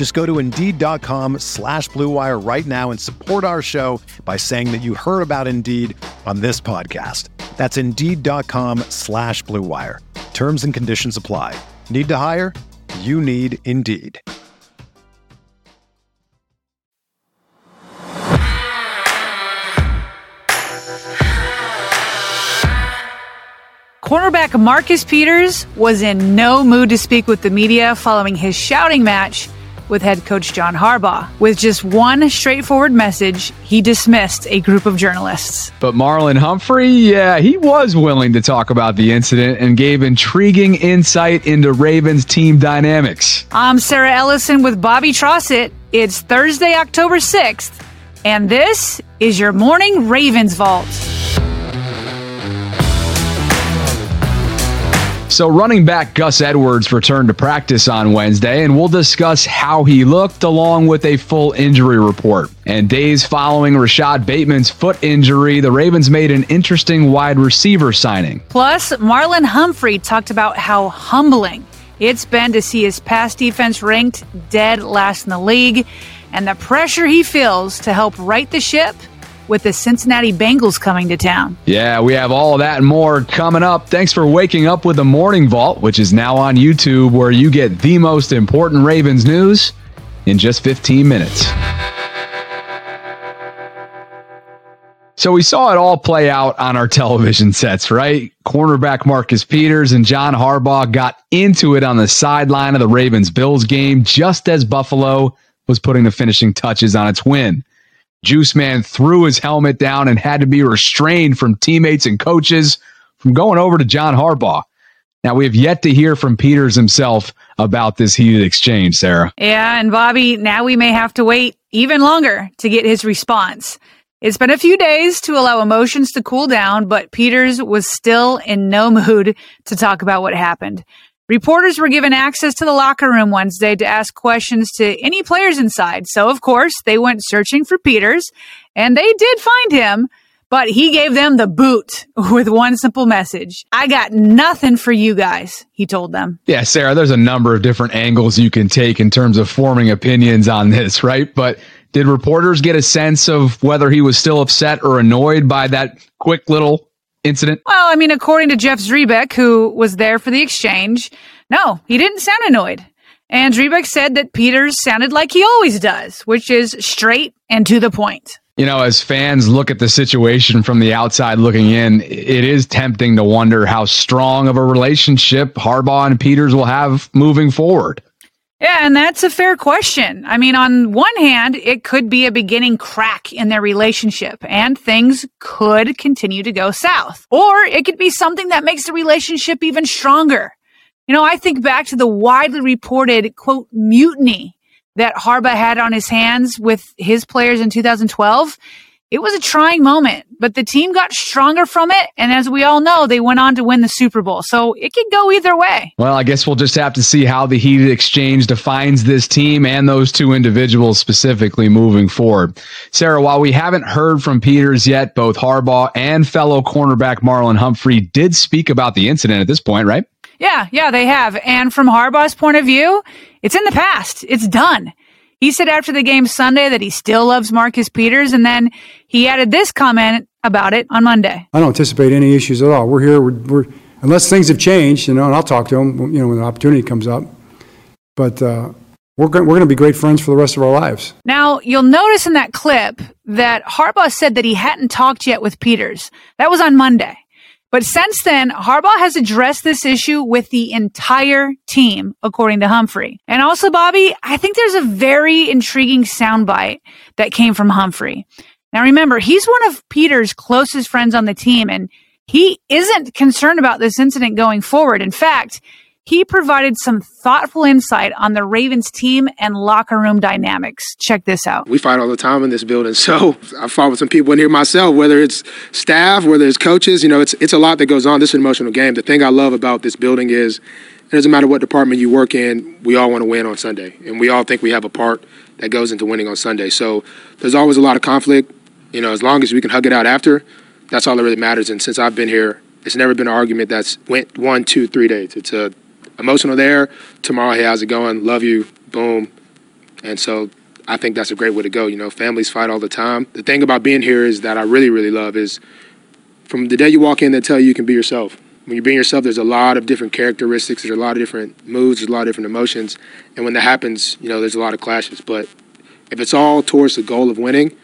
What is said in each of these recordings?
Just go to Indeed.com slash BlueWire right now and support our show by saying that you heard about Indeed on this podcast. That's Indeed.com slash BlueWire. Terms and conditions apply. Need to hire? You need Indeed. Cornerback Marcus Peters was in no mood to speak with the media following his shouting match with head coach John Harbaugh. With just one straightforward message, he dismissed a group of journalists. But Marlon Humphrey, yeah, he was willing to talk about the incident and gave intriguing insight into Ravens team dynamics. I'm Sarah Ellison with Bobby Trossett. It's Thursday, October 6th, and this is your morning Ravens Vault. So, running back Gus Edwards returned to practice on Wednesday, and we'll discuss how he looked along with a full injury report. And days following Rashod Bateman's foot injury, the Ravens made an interesting wide receiver signing. Plus, Marlon Humphrey talked about how humbling it's been to see his pass defense ranked dead last in the league and the pressure he feels to help right the ship with the Cincinnati Bengals coming to town. Yeah, we have all of that and more coming up. Thanks for waking up with the Morning Vault, which is now on YouTube, where you get the most important Ravens news in just 15 minutes. So we saw it all play out on our television sets, right? Cornerback Marcus Peters and John Harbaugh got into it on the sideline of the Ravens Bills game just as Buffalo was putting the finishing touches on its win. Juice Man threw his helmet down and had to be restrained from teammates and coaches from going over to John Harbaugh. Now, we have yet to hear from Peters himself about this heated exchange, Sarah. Yeah, and Bobby, now we may have to wait even longer to get his response. It's been a few days to allow emotions to cool down, but Peters was still in no mood to talk about what happened. Reporters were given access to the locker room Wednesday to ask questions to any players inside. So, of course, they went searching for Peters, and they did find him, but he gave them the boot with one simple message I got nothing for you guys, he told them. Yeah, Sarah, there's a number of different angles you can take in terms of forming opinions on this, right? But did reporters get a sense of whether he was still upset or annoyed by that quick little incident? Well, I mean, according to Jeff Zrebiec, who was there for the exchange, no, he didn't sound annoyed. And Zrebiec said that Peters sounded like he always does, which is straight and to the point. You know, as fans look at the situation from the outside looking in, it is tempting to wonder how strong of a relationship Harbaugh and Peters will have moving forward. Yeah, and that's a fair question. I mean, on one hand, it could be a beginning crack in their relationship and things could continue to go south. Or it could be something that makes the relationship even stronger. You know, I think back to the widely reported, quote, mutiny that Harbaugh had on his hands with his players in 2012 it was a trying moment, but the team got stronger from it. And as we all know, they went on to win the Super Bowl. So it could go either way. Well, I guess we'll just have to see how the heated exchange defines this team and those two individuals specifically moving forward. Sarah, while we haven't heard from Peters yet, both Harbaugh and fellow cornerback Marlon Humphrey did speak about the incident at this point, right? Yeah, yeah, they have. And from Harbaugh's point of view, it's in the past. It's done. He said after the game Sunday that he still loves Marcus Peters, and then he added this comment about it on Monday. I don't anticipate any issues at all. We're here, we're, we're unless things have changed, you know, and I'll talk to him, you know, when the opportunity comes up. But uh, we're going, we're going to be great friends for the rest of our lives. Now, you'll notice in that clip that Harbaugh said that he hadn't talked yet with Peters. That was on Monday. But since then, Harbaugh has addressed this issue with the entire team, according to Humphrey. And also, Bobby, I think there's a very intriguing soundbite that came from Humphrey. Now remember, he's one of Peter's closest friends on the team, and he isn't concerned about this incident going forward. In fact, he provided some thoughtful insight on the Ravens team and locker room dynamics. Check this out. We fight all the time in this building. So I fought with some people in here myself, whether it's staff, whether it's coaches, you know, it's, it's a lot that goes on. This is an emotional game. The thing I love about this building is it doesn't matter what department you work in, we all want to win on Sunday. And we all think we have a part that goes into winning on Sunday. So there's always a lot of conflict. You know, as long as we can hug it out after, that's all that really matters. And since I've been here, it's never been an argument that's went one, two, three days. It's a emotional there. Tomorrow, hey, how's it going? Love you. Boom. And so I think that's a great way to go. You know, families fight all the time. The thing about being here is that I really, really love is from the day you walk in, they tell you you can be yourself. When you're being yourself, there's a lot of different characteristics. There's a lot of different moods. There's a lot of different emotions. And when that happens, you know, there's a lot of clashes. But if it's all towards the goal of winning,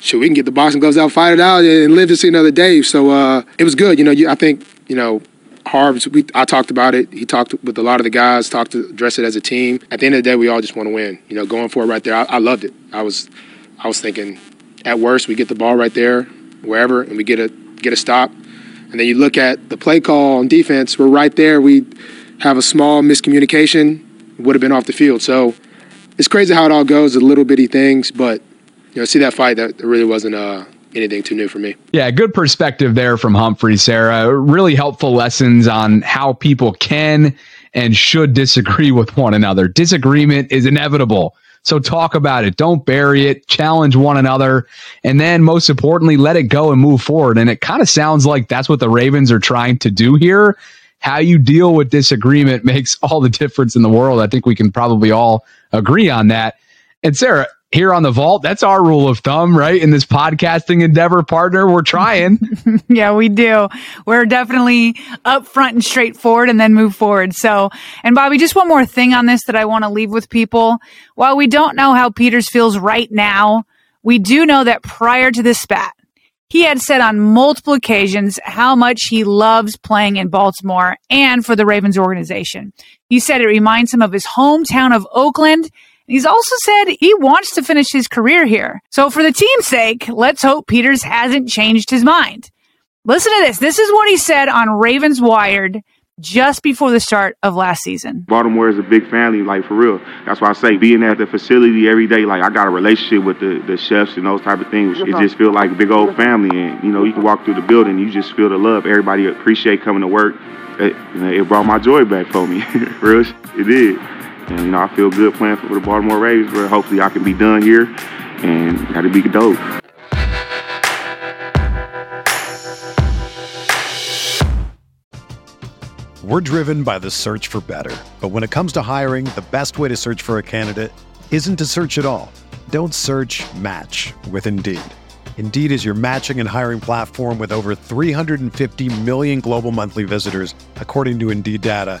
sure, we can get the boxing gloves out, fight it out, and live to see another day. So uh, it was good. You know, you, I think you know. Harbs, we, I talked about it. He talked with a lot of the guys, talked to address it as a team. At the end of the day, we all just want to win. You know, going for it right there. I, I loved it. I was, I was thinking, at worst, we get the ball right there, wherever, and we get a get a stop. And then you look at the play call on defense. We're right there. We have a small miscommunication. Would have been off the field. So it's crazy how it all goes. The little bitty things, but you know, see that fight, that really wasn't uh, anything too new for me. Yeah, good perspective there from Humphrey, Sarah. Really helpful lessons on how people can and should disagree with one another. Disagreement is inevitable. So talk about it. Don't bury it. Challenge one another. And then most importantly, let it go and move forward. And it kind of sounds like that's what the Ravens are trying to do here. How you deal with disagreement makes all the difference in the world. I think we can probably all agree on that. And Sarah, here on the vault. That's our rule of thumb, right? In this podcasting endeavor, partner, we're trying. yeah, we do. We're definitely upfront and straightforward and then move forward. So, and Bobby, just one more thing on this that I want to leave with people. While we don't know how Peters feels right now, we do know that prior to this spat, he had said on multiple occasions how much he loves playing in Baltimore and for the Ravens organization. He said it reminds him of his hometown of Oakland He's also said he wants to finish his career here. So for the team's sake, let's hope Peters hasn't changed his mind. Listen to this. This is what he said on Ravens Wired just before the start of last season. Baltimore is a big family, like for real. That's why I say being at the facility every day, like I got a relationship with the, the chefs and those type of things. It just feel like a big old family, and you know you can walk through the building, you just feel the love. Everybody appreciate coming to work. It, it brought my joy back for me, real. It did. And, you know, I feel good playing for the Baltimore Ravens, but hopefully I can be done here and got to be dope. We're driven by the search for better. But when it comes to hiring, the best way to search for a candidate isn't to search at all. Don't search match with Indeed. Indeed is your matching and hiring platform with over 350 million global monthly visitors, according to Indeed data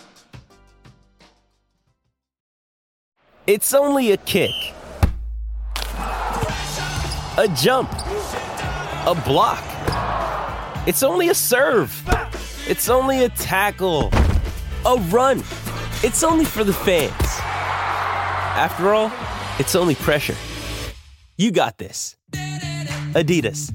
It's only a kick, a jump, a block. It's only a serve. It's only a tackle, a run. It's only for the fans. After all, it's only pressure. You got this. Adidas.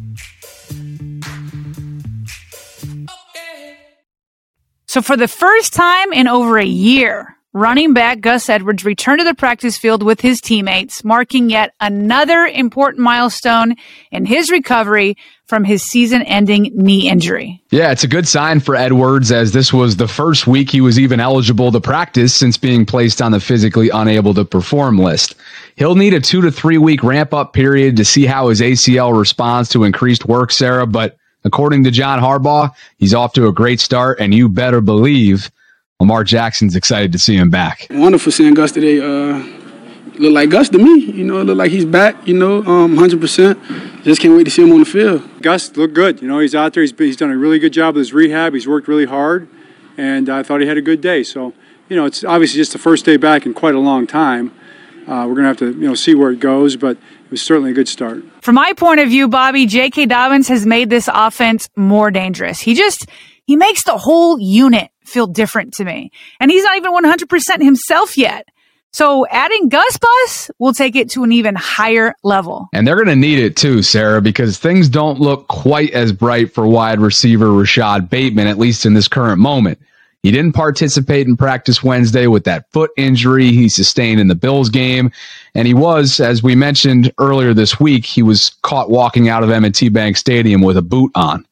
So for the first time in over a year, running back Gus Edwards returned to the practice field with his teammates, marking yet another important milestone in his recovery from his season ending knee injury. Yeah, it's a good sign for Edwards as this was the first week he was even eligible to practice since being placed on the physically unable to perform list. He'll need a two to three week ramp up period to see how his ACL responds to increased work, Sarah, but according to John Harbaugh, he's off to a great start, and you better believe Lamar Jackson's excited to see him back. Wonderful seeing Gus today. Uh, look like Gus to me. You know, look like he's back. You know, um, 100%. Just can't wait to see him on the field. Gus looked good. You know, he's out there. He's, he's done a really good job with his rehab. He's worked really hard, and I thought he had a good day. So, you know, it's obviously just the first day back in quite a long time. Uh, we're going to have to, you know, see where it goes, but it was certainly a good start. From my point of view, Bobby, J.K. Dobbins has made this offense more dangerous. He just, he makes the whole unit feel different to me. And he's not even 100% himself yet. So adding Gus Bus will take it to an even higher level. And they're going to need it too, Sarah, because things don't look quite as bright for wide receiver Rashod Bateman, at least in this current moment. He didn't participate in practice Wednesday with that foot injury he sustained in the Bills game. And he was, as we mentioned earlier this week, he was caught walking out of M&T Bank Stadium with a boot on.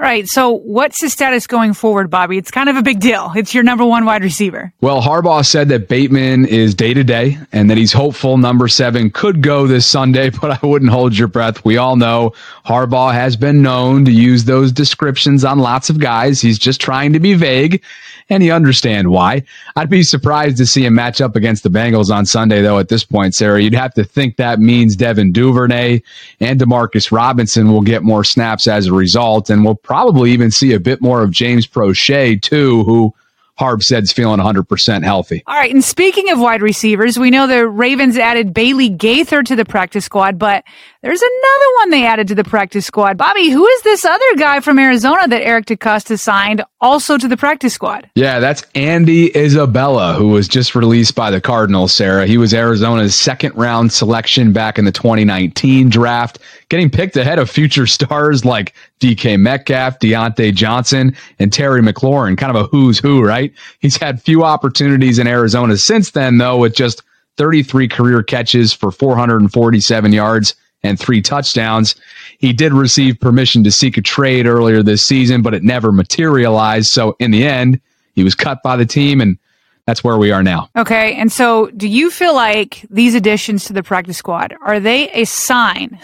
Right. So, what's his status going forward, Bobby? It's kind of a big deal. It's your number one wide receiver. Well, Harbaugh said that Bateman is day to day and that he's hopeful number seven could go this Sunday, but I wouldn't hold your breath. We all know Harbaugh has been known to use those descriptions on lots of guys. He's just trying to be vague and you understand why. I'd be surprised to see him match up against the Bengals on Sunday, though, at this point, Sarah. You'd have to think that means Devin Duvernay and Demarcus Robinson will get more snaps as a result, and we'll probably even see a bit more of James Proche, too, who Harb said's feeling 100% healthy. All right. And speaking of wide receivers, we know the Ravens added Bailey Gaither to the practice squad, but there's another one they added to the practice squad. Bobby, who is this other guy from Arizona that Eric DeCosta signed also to the practice squad? Yeah, that's Andy Isabella, who was just released by the Cardinals, Sarah. He was Arizona's second round selection back in the 2019 draft getting picked ahead of future stars like DK Metcalf, Diontae Johnson, and Terry McLaurin. Kind of a who's who, right? He's had few opportunities in Arizona since then, though, with just 33 career catches for 447 yards and three touchdowns. He did receive permission to seek a trade earlier this season, but it never materialized. So in the end, he was cut by the team and that's where we are now. Okay. And so do you feel like these additions to the practice squad, are they a sign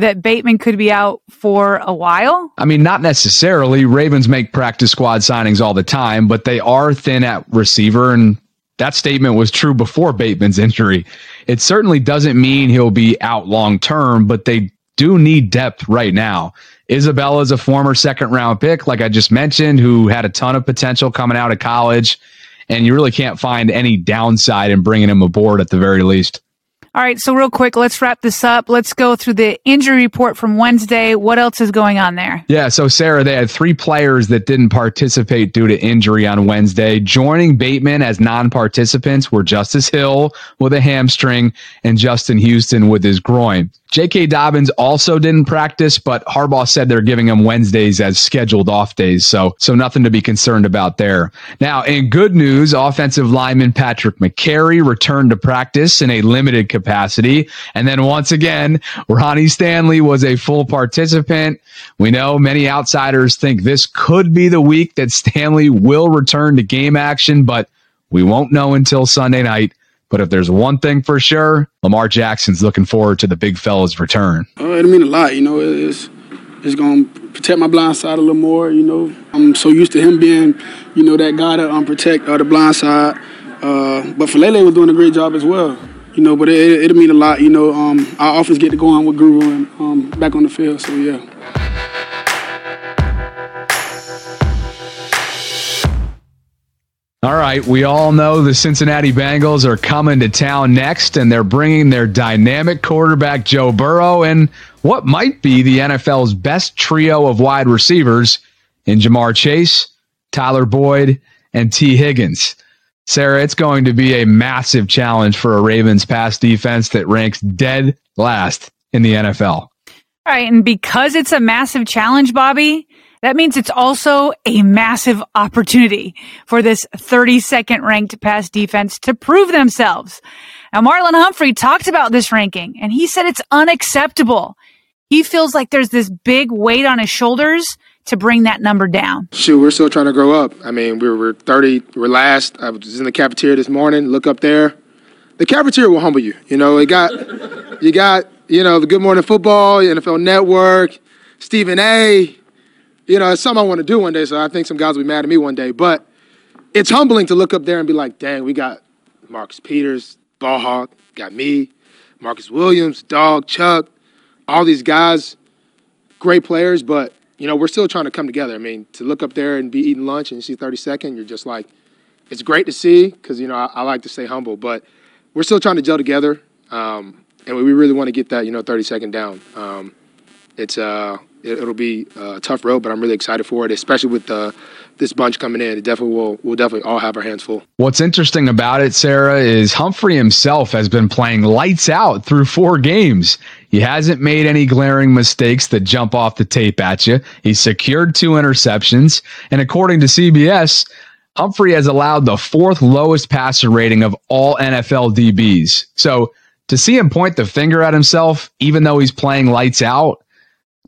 that Bateman could be out for a while? I mean, not necessarily. Ravens make practice squad signings all the time, but they are thin at receiver. And that statement was true before Bateman's injury. It certainly doesn't mean he'll be out long term, but they do need depth right now. Isabella is a former second round pick, like I just mentioned, who had a ton of potential coming out of college. And you really can't find any downside in bringing him aboard at the very least. All right, so real quick, let's wrap this up. Let's go through the injury report from Wednesday. What else is going on there? Yeah, so Sarah, they had three players that didn't participate due to injury on Wednesday. Joining Bateman as non participants were Justice Hill with a hamstring and Justin Houston with his groin. J.K. Dobbins also didn't practice, but Harbaugh said they're giving him Wednesdays as scheduled off days, so so nothing to be concerned about there. Now, in good news, offensive lineman Patrick Mekari returned to practice in a limited capacity, and then once again, Ronnie Stanley was a full participant. We know many outsiders think this could be the week that Stanley will return to game action, but we won't know until Sunday night. But if there's one thing for sure, Lamar Jackson's looking forward to the big fella's return. Uh, it mean a lot, you know. It's it's gonna protect my blind side a little more, you know. I'm so used to him being, you know, that guy to um, protect uh, the blind side. Uh, but Faalele was doing a great job as well, you know. But it, it'll mean a lot, you know. Um, I often get to go on with Guru and um, back on the field, so yeah. All right, we all know the Cincinnati Bengals are coming to town next, and they're bringing their dynamic quarterback, Joe Burrow, and what might be the NFL's best trio of wide receivers in Ja'Marr Chase, Tyler Boyd, and Tee Higgins. Sarah, it's going to be a massive challenge for a Ravens pass defense that ranks dead last in the NFL. All right, and because it's a massive challenge, Bobby, that means it's also a massive opportunity for this 32nd ranked pass defense to prove themselves. Now, Marlon Humphrey talked about this ranking and he said it's unacceptable. He feels like there's this big weight on his shoulders to bring that number down. Shoot, we're still trying to grow up. I mean, we're, we're 30, we're last. I was in the cafeteria this morning, look up there. The cafeteria will humble you. You know, it got, you got, you know, the Good Morning Football, NFL Network, Stephen A. You know, it's something I want to do one day, so I think some guys will be mad at me one day. But it's humbling to look up there and be like, dang, we got Marcus Peters, Ballhawk, got me, Marcus Williams, Dog, Chuck, all these guys, great players, but you know, we're still trying to come together. I mean, to look up there and be eating lunch and you see 32nd, you're just like, it's great to see because, you know, I, I, like to stay humble, but we're still trying to gel together. Um, and we really want to get that, you know, 32nd down. Um, it's, uh, it, will be a tough road, but I'm really excited for it, especially with this bunch coming in. It definitely will. We'll definitely all have our hands full. What's interesting about it, Sarah, is Humphrey himself has been playing lights out through four games. He hasn't made any glaring mistakes that jump off the tape at you. He's secured two interceptions, and according to CBS. Humphrey has allowed the fourth lowest passer rating of all NFL DBs. So to see him point the finger at himself, even though he's playing lights out,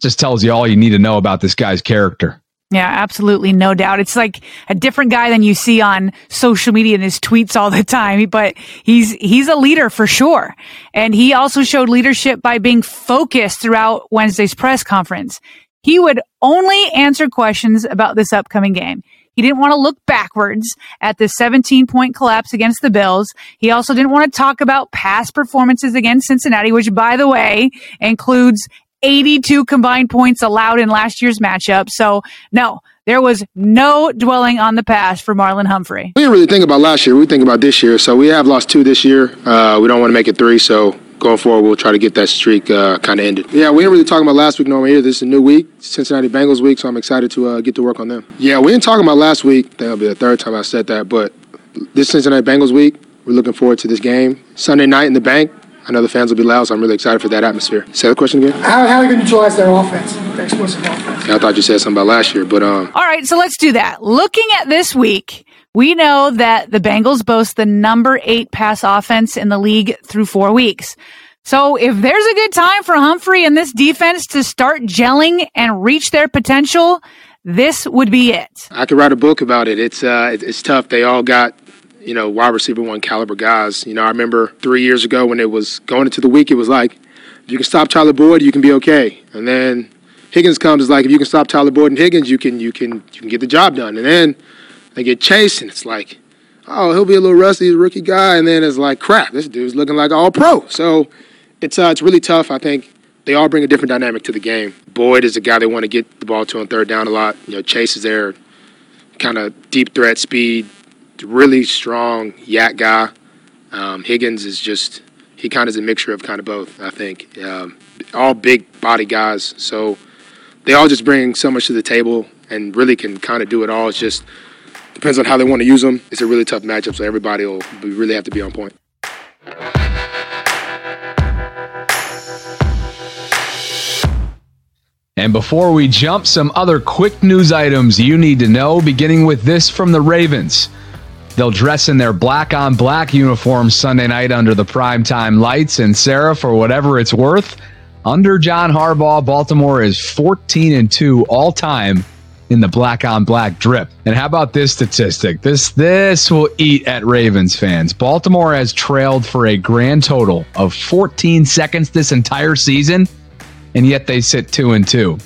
just tells you all you need to know about this guy's character. Yeah, absolutely. No doubt. It's like a different guy than you see on social media and his tweets all the time, but he's, he's a leader for sure. And he also showed leadership by being focused throughout Wednesday's press conference. He would only answer questions about this upcoming game. He didn't want to look backwards at the 17 point collapse against the Bills. He also didn't want to talk about past performances against Cincinnati, which by the way includes 82 combined points allowed in last year's matchup. So, no, there was no dwelling on the past for Marlon Humphrey. We didn't really think about last year. We think about this year. So, we have lost two this year. Uh, we don't want to make it three. So, going forward, we'll try to get that streak uh, kind of ended. Yeah, we didn't really talk about last week normally. This is a new week, Cincinnati Bengals week, so I'm excited to uh, get to work on them. Yeah, we didn't talk about last week. That'll be the third time I said that, but this Cincinnati Bengals week, we're looking forward to this game. Sunday night in the bank, I know the fans will be loud, so I'm really excited for that atmosphere. Say the question again. How, how are you going to utilize their offense, their explosive offense? Yeah, I thought you said something about last year, but um. All right, so let's do that. Looking at this week, we know that the Bengals boast the number eight pass offense in the league through four weeks. So if there's a good time for Humphrey and this defense to start gelling and reach their potential, this would be it. I could write a book about it. It's uh, it's tough. They all got you know, wide receiver one caliber guys. You know, I remember three years ago when it was going into the week, it was like, if you can stop Tyler Boyd, you can be okay. And then Higgins comes, it's like, if you can stop Tyler Boyd and Higgins, you can you can you can get the job done. And then they get chased, and it's like, oh, he'll be a little rusty, he's a rookie guy. And then it's like, crap, this dude's looking like all pro. So it's uh, it's really tough. I think they all bring a different dynamic to the game. Boyd is a guy they want to get the ball to on third down a lot. You know, Chase is there, kind of deep threat speed, really strong YAC guy. Um, Higgins is just he kind of is a mixture of kind of both. I think um, all big body guys, so they all just bring so much to the table and really can kind of do it all. It's just depends on how they want to use them. It's a really tough matchup, so everybody will really have to be on point. And before we jump, some other quick news items you need to know, beginning with this from the Ravens. They'll dress in their black on black uniforms Sunday night under the primetime lights. And Sarah, for whatever it's worth, under John Harbaugh, Baltimore is 14 and 2 all time in the black on black drip. And how about this statistic? This this will eat at Ravens fans. Baltimore has trailed for a grand total of 14 seconds this entire season, and yet they sit 2 and 2.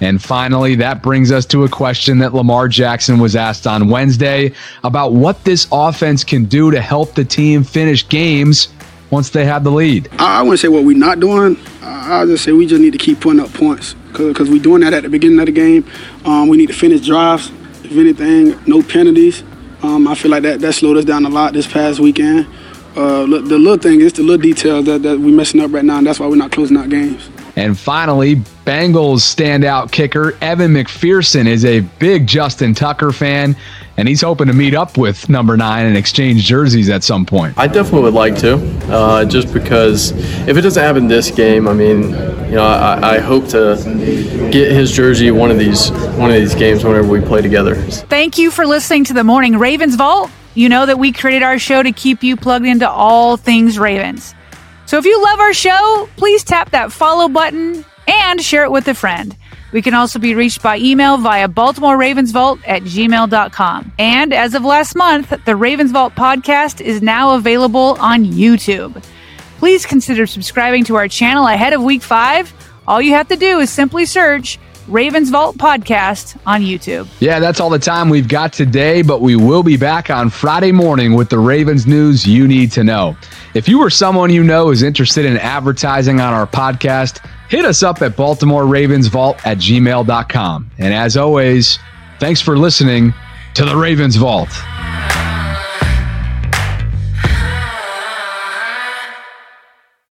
And finally, that brings us to a question that Lamar Jackson was asked on Wednesday about what this offense can do to help the team finish games once they have the lead. I, I wouldn't say what we're not doing. I'll just say we just need to keep putting up points because we're doing that at the beginning of the game. Um, we need to finish drives. If anything, no penalties. Um, I feel like that, that slowed us down a lot this past weekend. Uh, the little thing is the little details that, that we're messing up right now, and that's why we're not closing out games. And finally, Bengals standout kicker Evan McPherson is a big Justin Tucker fan, and he's hoping to meet up with number nine and exchange jerseys at some point. I definitely would like to, uh, just because if it doesn't happen this game, I mean, you know, I, I hope to get his jersey one of these one of these games whenever we play together. Thank you for listening to the Morning Ravens Vault. You know that we created our show to keep you plugged into all things Ravens. So if you love our show, please tap that follow button and share it with a friend. We can also be reached by email via Baltimore Ravens at gmail.com. And as of last month, the Ravens Vault podcast is now available on YouTube. Please consider subscribing to our channel ahead of week five. All you have to do is simply search Ravens Vault Podcast on YouTube. Yeah, that's all the time we've got today, but we will be back on Friday morning with the Ravens news you need to know. If you or someone you know is interested in advertising on our podcast, hit us up at Baltimore Ravens Vault at gmail.com. And as always, thanks for listening to the Ravens Vault.